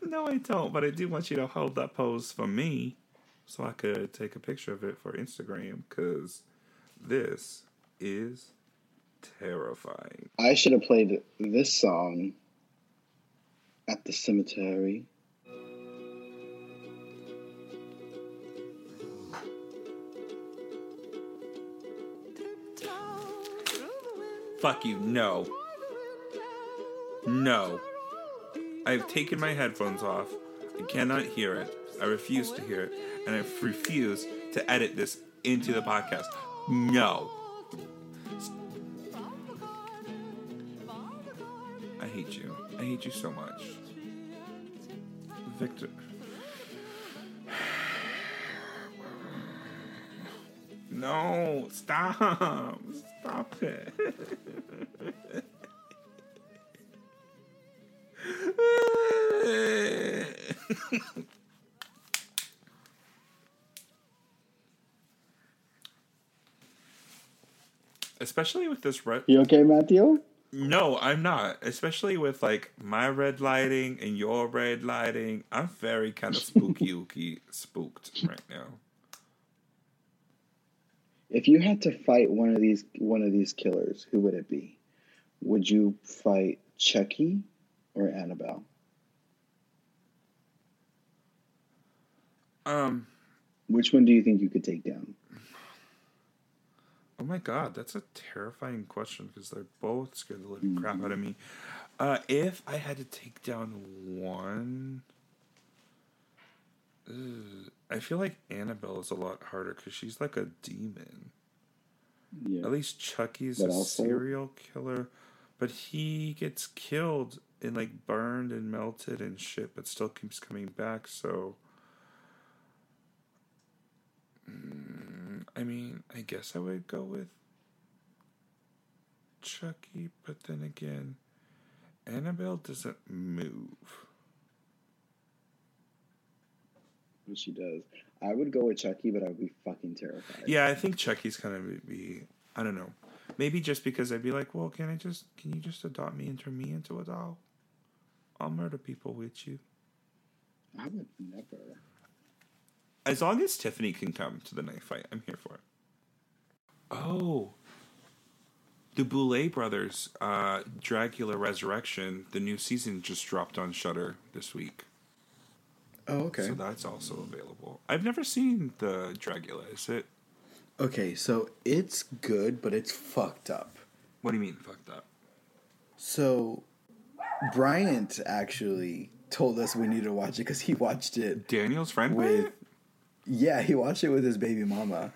Speaker 3: no, I don't, but I do want you to hold that pose for me so I could take a picture of it for Instagram because this is terrifying.
Speaker 2: I should have played this song at the cemetery.
Speaker 3: Fuck you, no. No. I've taken my headphones off. I cannot hear it. I refuse to hear it. And I refuse to edit this into the podcast. No. I hate you. I hate you so much. Victor. No, stop. Stop it. Especially with this red.
Speaker 2: You okay, Matthew?
Speaker 3: No, I'm not. Especially with like my red lighting and your red lighting. I'm very kind of spooky ooky spooked right now.
Speaker 2: If you had to fight one of these one of these killers, who would it be? Would you fight Chucky or Annabelle?
Speaker 3: Um
Speaker 2: Which one do you think you could take down?
Speaker 3: Oh my god, that's a terrifying question because they're both scared the living crap out of me. Uh, if I had to take down one, ugh, I feel like Annabelle is a lot harder because she's like a demon.
Speaker 2: Yeah.
Speaker 3: At least Chucky's
Speaker 2: But
Speaker 3: a
Speaker 2: also-
Speaker 3: serial killer, but he gets killed and like burned and melted and shit, but still keeps coming back. So, Mm, I mean, I guess I would go with Chucky, but then again, Annabelle doesn't move.
Speaker 2: What she does. I would go with Chucky, but I would be fucking terrified.
Speaker 3: Yeah, I think Chucky's kind of be. I don't know. Maybe just because I'd be like, well, can I just can you just adopt me and turn me into a doll? I'll murder people with you.
Speaker 2: I would never.
Speaker 3: As long as Tiffany can come to the knife fight, I'm here for it. Oh, the Boulet brothers, uh, Dragula Resurrection, the new season just dropped on Shudder this week.
Speaker 11: Oh, okay.
Speaker 3: So that's also available. I've never seen the Dragula. Is it?
Speaker 11: Okay, so it's good, but it's fucked up.
Speaker 3: What do you mean fucked up?
Speaker 11: So Bryant actually told us we need to watch it because he watched it.
Speaker 3: Daniel's friend
Speaker 11: with. Yeah, he watched it with his baby mama.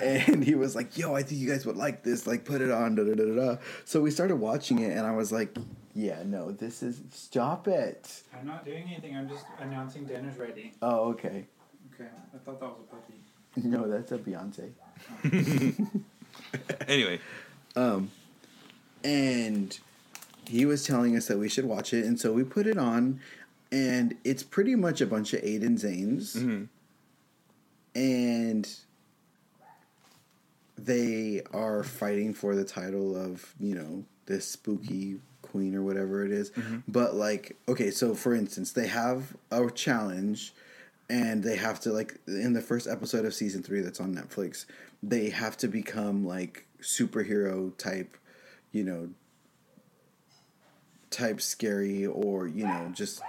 Speaker 11: And he was like, "Yo, I think you guys would like this. Like, put it on." Da, da, da, da. So we started watching it, and I was like, "Yeah, no, this is stop it."
Speaker 12: I'm not doing anything. I'm just announcing dinner's ready.
Speaker 11: Oh, okay.
Speaker 12: Okay, I thought that was a puppy.
Speaker 11: No, that's a Beyonce.
Speaker 3: anyway,
Speaker 11: um, and he was telling us that we should watch it, and so we put it on, and it's pretty much a bunch of Aiden Zanes, and they are fighting for the title of you know this spooky queen or whatever it is. But like, okay, so for instance, they have a challenge and they have to like in the first episode of season 3 that's on Netflix, they have to become like superhero type, you know, type scary or, you know, just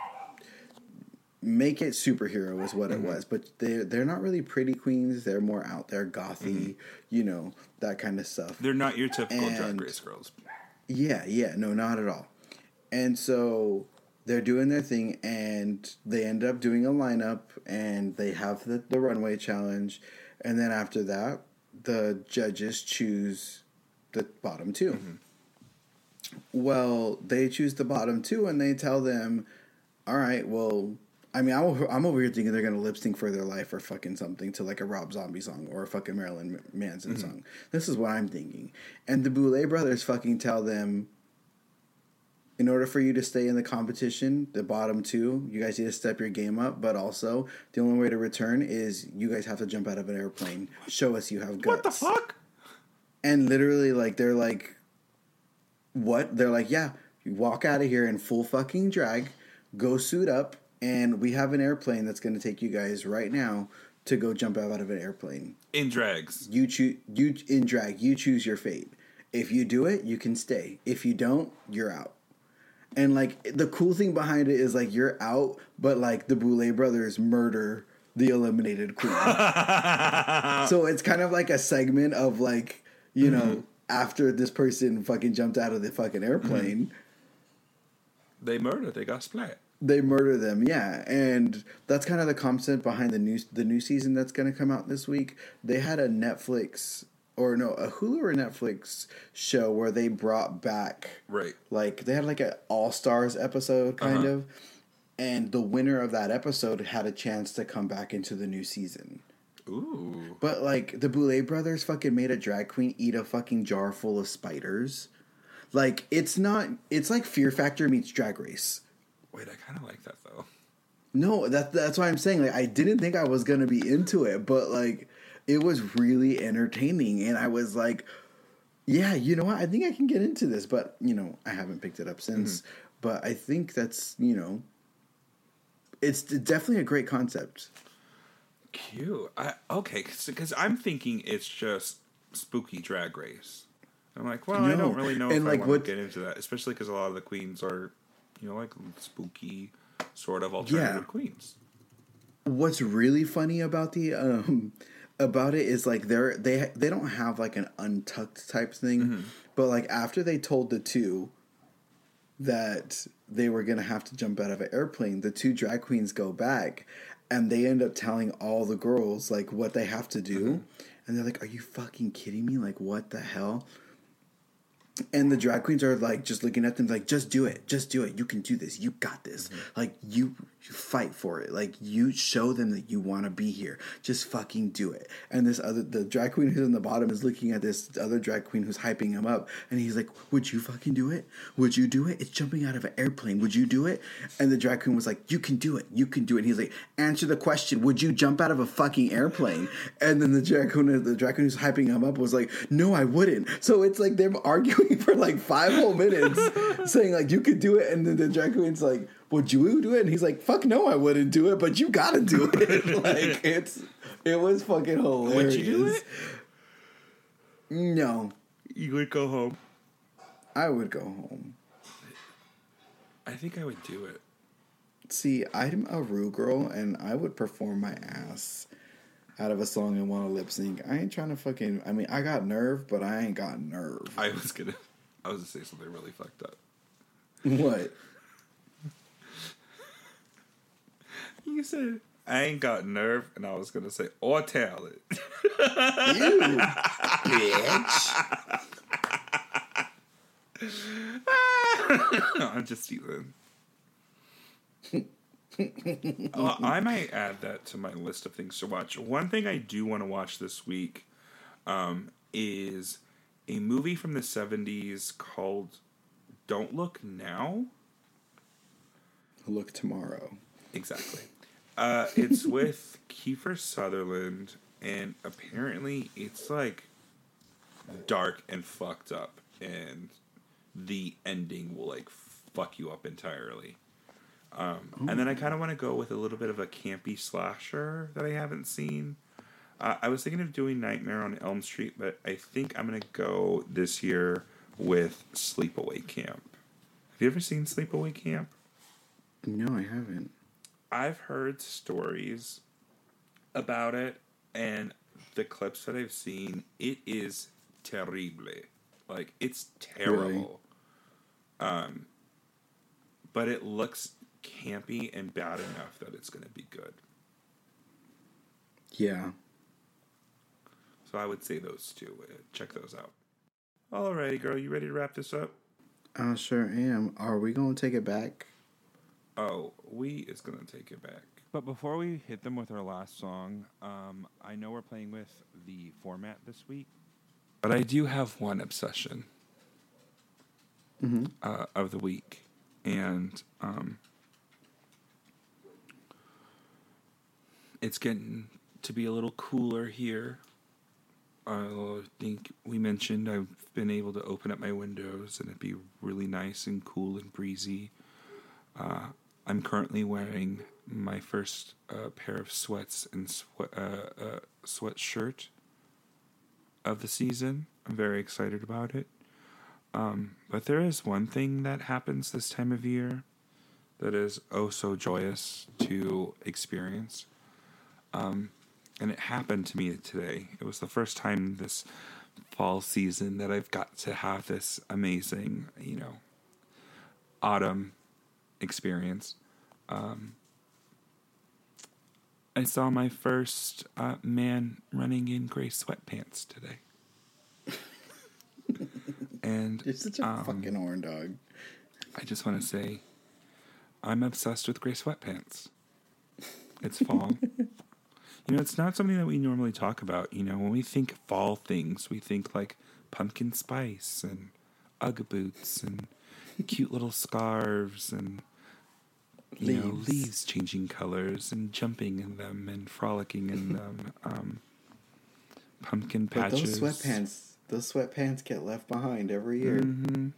Speaker 11: make it superhero is what
Speaker 3: Mhm.
Speaker 11: it was but they're they're not really pretty queens they're more out there gothy you know that kind of stuff
Speaker 3: they're not your typical drag race girls.
Speaker 11: Yeah, yeah, no, not at all. And so they're doing their thing, and they end up doing a lineup, and they have the, the runway challenge, and then after that, the judges choose the bottom 2 mm-hmm. Well, they choose the bottom two, and they tell them, "All right, well." I mean, I'm over, I'm over here thinking they're gonna lip sync for their life or fucking something to like a Rob Zombie song or a fucking Marilyn Manson
Speaker 3: Mhm.
Speaker 11: song. This is what I'm thinking. And the Boulet brothers fucking tell them, in order for you to stay in the competition, the bottom two, you guys need to step your game up. But also, the only way to return is you guys have to jump out of an airplane. Show us you have guts.
Speaker 3: What the fuck?
Speaker 11: And literally, like they're like, what? They're like, yeah, you walk out of here in full fucking drag, go suit up, and we have an airplane that's going to take you guys right now to go jump out of an airplane.
Speaker 3: In drags.
Speaker 11: You choose you in drag. You choose your fate. If you do it, you can stay. If you don't, you're out. And like the cool thing behind it is like you're out, but like the Boulet brothers murder the eliminated queen. so it's kind of like a segment of like you know mm-hmm. after this person fucking jumped out of the fucking airplane. Mm-hmm.
Speaker 3: They murder. They got splat.
Speaker 11: They murder them, yeah, and that's kind of the concept behind the new the new season that's going to come out this week. They had a Netflix or no, a Hulu or Netflix show where they brought back
Speaker 3: Right.
Speaker 11: like they had like an All Stars episode kind
Speaker 3: Uh-huh.
Speaker 11: of, and the winner of that episode had a chance to come back into the new season.
Speaker 3: Ooh.
Speaker 11: But like the Boulet brothers fucking made a drag queen eat a fucking jar full of spiders. Like it's not it's like Fear Factor meets Drag Race.
Speaker 3: Wait, I kind of like that though.
Speaker 11: No, that that's why I'm saying like I didn't think I was gonna be into it, but like it was really entertaining, and I was like, Yeah, you know what? I think I can get into this, but you know, I haven't picked it up since.
Speaker 3: Mm-hmm.
Speaker 11: But I think that's you know, it's definitely a great concept.
Speaker 3: Cute. I, okay, because I'm thinking it's just spooky drag race. I'm like, well, I don't really know
Speaker 11: and
Speaker 3: if
Speaker 11: like
Speaker 3: I want to get into that, especially because a lot of the queens are, you know, like spooky sort of alternative
Speaker 11: Yeah.
Speaker 3: queens.
Speaker 11: What's really funny about the um about it is like they're they they don't have like an untucked type thing,
Speaker 3: Mm-hmm.
Speaker 11: but like after they told the two that they were gonna have to jump out of an airplane, the two drag queens go back and they end up telling all the girls like what they have to do,
Speaker 3: Mm-hmm.
Speaker 11: and they're like, "Are you fucking kidding me? Like what the hell?" And the drag queens are like just looking at them like, just do it, just do it. You can do this. You got this. Mm-hmm. Like you, you fight for it. Like you show them that you want to be here. Just fucking do it. And this other, the drag queen who's in the bottom is looking at this other drag queen who's hyping him up, and he's like, "Would you fucking do it? Would you do it? It's jumping out of an airplane. Would you do it?" And the drag queen was like, "You can do it. You can do it." And he's like, "Answer the question. Would you jump out of a fucking airplane?" And then the drag queen, the drag queen who's hyping him up was like, "No, I wouldn't." So it's like they're arguing for like five whole minutes, saying like, "You could do it," and then the drag queen's like, "Would you do it?" And he's like, "Fuck no, I wouldn't do it, but you gotta do it." like it's it was fucking hilarious.
Speaker 3: Would you do it?
Speaker 11: No,
Speaker 3: You would go home.
Speaker 11: I would go home.
Speaker 3: I think I would do it.
Speaker 11: See, I'm a Ru girl, and I would perform my ass out of a song and want to lip sync. I ain't trying to fucking. I mean, I got nerve, but I ain't got nerve.
Speaker 3: I was gonna, I was gonna say something really fucked up.
Speaker 11: What?
Speaker 3: You said I ain't got nerve, and I was gonna say or talent.
Speaker 11: You bitch.
Speaker 3: I'm just teasing. Well, I might add that to my list of things to watch. One thing I do want to watch this week um, is a movie from the 70s called Don't Look Now.
Speaker 11: Look tomorrow.
Speaker 3: Exactly. Uh, it's with Kiefer Sutherland, and apparently it's like dark and fucked up, and the ending will like fuck you up entirely. Um, and then I kind of want to go with a little bit of a campy slasher that I haven't seen. Uh, I was thinking of doing Nightmare on Elm Street, but I think I'm gonna go this year with Sleepaway Camp. Have you ever seen Sleepaway Camp?
Speaker 11: No, I haven't.
Speaker 3: I've heard stories about it, and the clips that I've seen, it is terrible. Like it's terrible. Um, but it looks campy and bad enough that it's going to be good.
Speaker 11: Yeah.
Speaker 3: So I would say those two. Uh, check those out. Alrighty, girl, you ready to wrap this up?
Speaker 11: I sure am. Are we gonna take it back?
Speaker 3: Oh, we is going to take it back.
Speaker 13: But before we hit them with our last song, um, I know we're playing with the format this week.
Speaker 3: But I do have one obsession
Speaker 11: Mhm.
Speaker 3: uh, of the week, and um, it's getting to be a little cooler here. I think we mentioned I've been able to open up my windows and it'd be really nice and cool and breezy. Uh, I'm currently wearing my first uh, pair of sweats and uh, uh, sweatshirt of the season. I'm very excited about it. Um, but there is one thing that happens this time of year that is oh so joyous to experience. Um, and it happened to me today. It was the first time this fall season that I've got to have this amazing, you know, autumn experience. Um, I saw my first uh, man running in gray sweatpants today. and
Speaker 11: You're such a
Speaker 3: um,
Speaker 11: fucking horn dog.
Speaker 3: I just want to say, I'm obsessed with gray sweatpants. It's fall. you know, it's not something that we normally talk about. You know, when we think fall things, we think like pumpkin spice and Ugg boots and cute little scarves and you know
Speaker 11: Leaves.
Speaker 3: leaves changing colors and jumping in them and frolicking in them. Um, pumpkin
Speaker 11: But those sweatpants Those sweatpants get left behind every year.
Speaker 3: hmm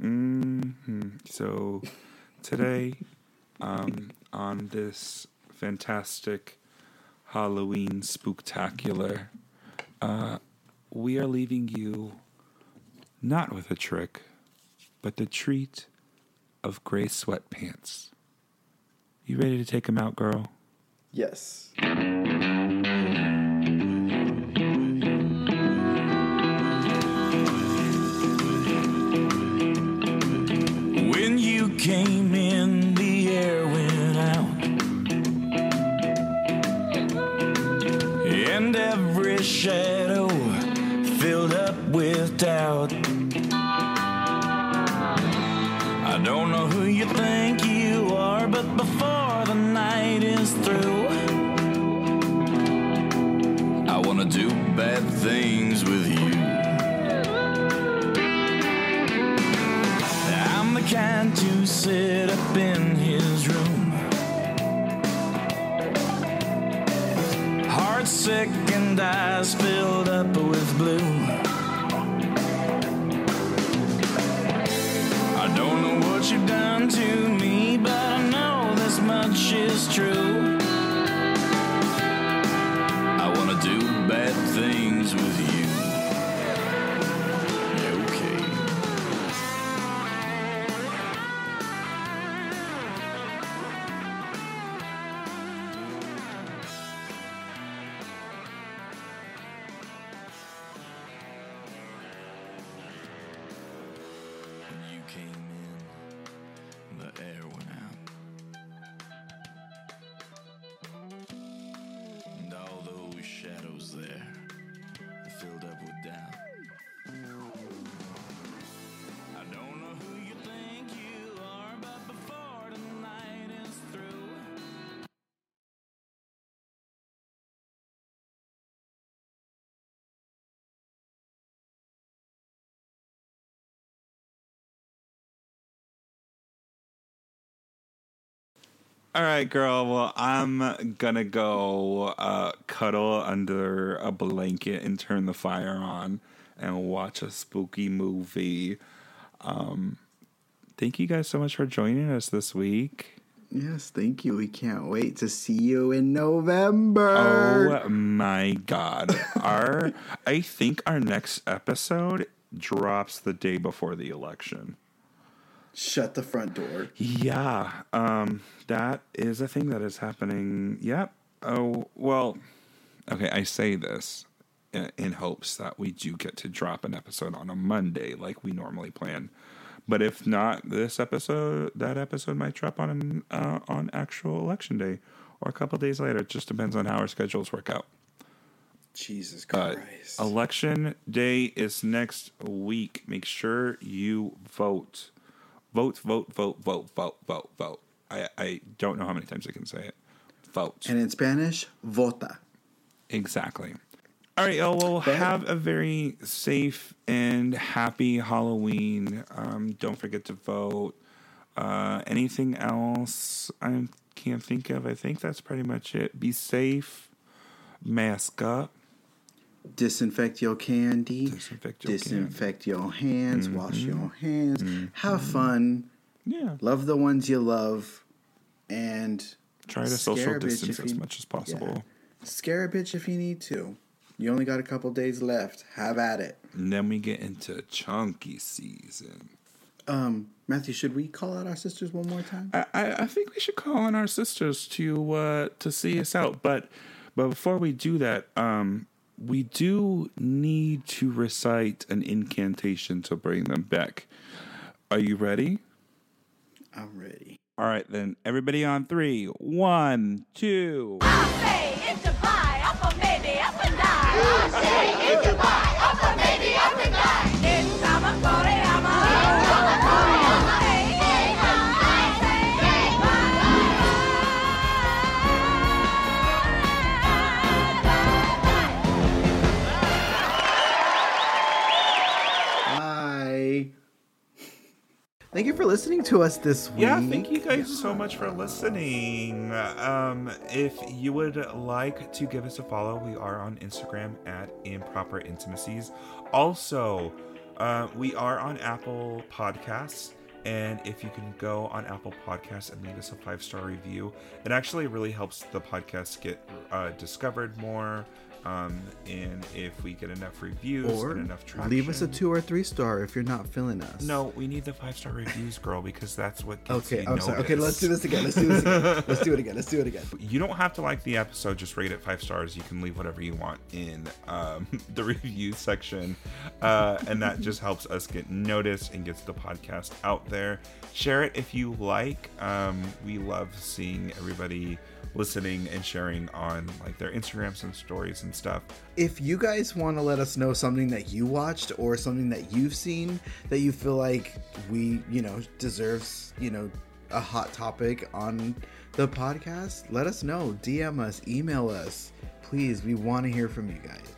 Speaker 3: hmm So today, um, on this fantastic Halloween spooktacular, uh, we are leaving you not with a trick, but the treat of gray sweatpants. You ready to take them out, girl?
Speaker 11: Yes.
Speaker 7: When you came in, the air went out. And every shadow filled up with doubt. And filled All
Speaker 3: right, girl. Well, I'm gonna go uh, cuddle under a blanket and turn the fire on and watch a spooky movie. Um, thank you guys so much for joining us this week.
Speaker 11: Yes, thank you. We can't wait to see you in November.
Speaker 3: Oh my god. Our I think our next episode drops the day before the election.
Speaker 11: Shut the front door.
Speaker 3: Yeah, um, that is a thing that is happening. Yep. Oh well. Okay, I say this in, in hopes that we do get to drop an episode on a Monday like we normally plan. But if not this episode, that episode might drop on uh, on actual election day or a couple days later. It just depends on how our schedules work out.
Speaker 11: Jesus
Speaker 3: But
Speaker 11: Christ.
Speaker 3: election day is next week. Make sure you vote. Vote, vote, vote, vote, vote, vote, vote. I, I don't know how many times I can say it. Vote.
Speaker 11: and in Spanish, vota.
Speaker 3: Exactly. All right, y'all. Well, have a very safe and happy Halloween. Um, don't forget to vote. Uh, anything else I can't think of? I think that's pretty much it. Be safe. Mask up.
Speaker 11: Disinfect your candy.
Speaker 3: Disinfect your
Speaker 11: Disinfect your hands. Wash
Speaker 3: Mhm.
Speaker 11: your hands. Have fun.
Speaker 3: Yeah.
Speaker 11: Love the ones you love. And
Speaker 3: Try to social distance as much as possible.
Speaker 11: Yeah. Scare a bitch if you need to. You only got a couple days left. Have at it.
Speaker 3: And then we get into chunky season.
Speaker 11: Um, Matthew, should we call out our sisters one more time?
Speaker 3: I, I, I think we should call on our sisters to uh, to see us out. But but before we do that, um, we do need to recite an incantation to bring them back. Are you ready?
Speaker 11: I'm ready.
Speaker 3: All right, then. Everybody on three. One, two.
Speaker 7: Say it's a pie, up a maybe, up and down. Say it's a pie,
Speaker 11: Thank you for listening to us this week.
Speaker 3: Yeah, thank you guys so much for listening. Um, if you would like to give us a follow, we are on Instagram at Improper Intimacies. Also, uh, we are on Apple Podcasts. And if you can go on Apple Podcasts and leave us a five star review, it actually really helps the podcast get uh, discovered more. Um, and if we get enough reviews
Speaker 11: Or
Speaker 3: and enough traction,
Speaker 11: leave us a two or three star if you're not feeling us.
Speaker 3: No, we need the five star reviews, girl, because that's what gets
Speaker 11: Okay, I'm sorry. Okay, let's do this again. Let's do this again. Let's do it again. Let's do it again.
Speaker 3: You don't have to like the episode, just rate it five stars. You can leave whatever you want in um, the review section. Uh, and that just helps us get noticed and gets the podcast out there. Share it if you like. Um, we love seeing everybody listening and sharing on like their Instagrams and stories and stuff.
Speaker 11: If you guys want to let us know something that you watched or something that you've seen that you feel like we, you know, deserves, you know, a hot topic on the podcast, let us know. DM us, email us. Please, we want to hear from you guys.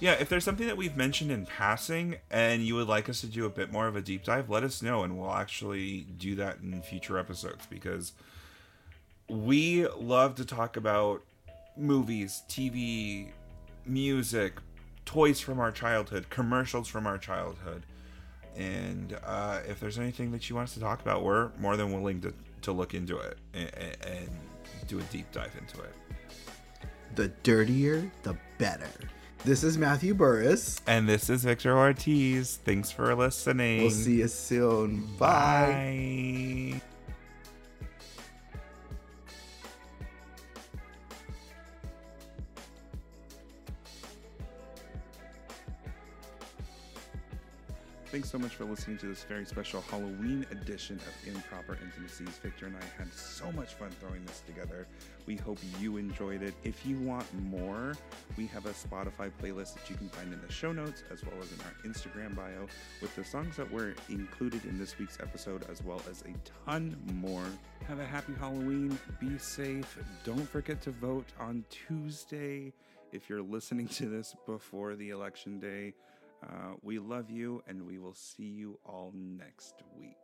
Speaker 3: Yeah, if there's something that we've mentioned in passing and you would like us to do a bit more of a deep dive, let us know and we'll actually do that in future episodes because we love to talk about movies, TV, music, toys from our childhood, commercials from our childhood. And uh, if there's anything that you want us to talk about, we're more than willing to, to look into it and, and do a deep dive into it.
Speaker 11: The dirtier, the better. This is Matthew Burris.
Speaker 3: And this is Victor Ortiz. Thanks for listening.
Speaker 11: We'll see you soon. Bye.
Speaker 3: Bye. Thanks so much for listening to this very special Halloween edition of Improper Intimacies. Victor and I had so much fun throwing this together. We hope you enjoyed it. If you want more, we have a Spotify playlist that you can find in the show notes as well as in our Instagram bio with the songs that were included in this week's episode as well as a ton more. Have a happy Halloween. Be safe. Don't forget to vote on Tuesday if you're listening to this before the election day. Uh, we love you, and we will see you all next week.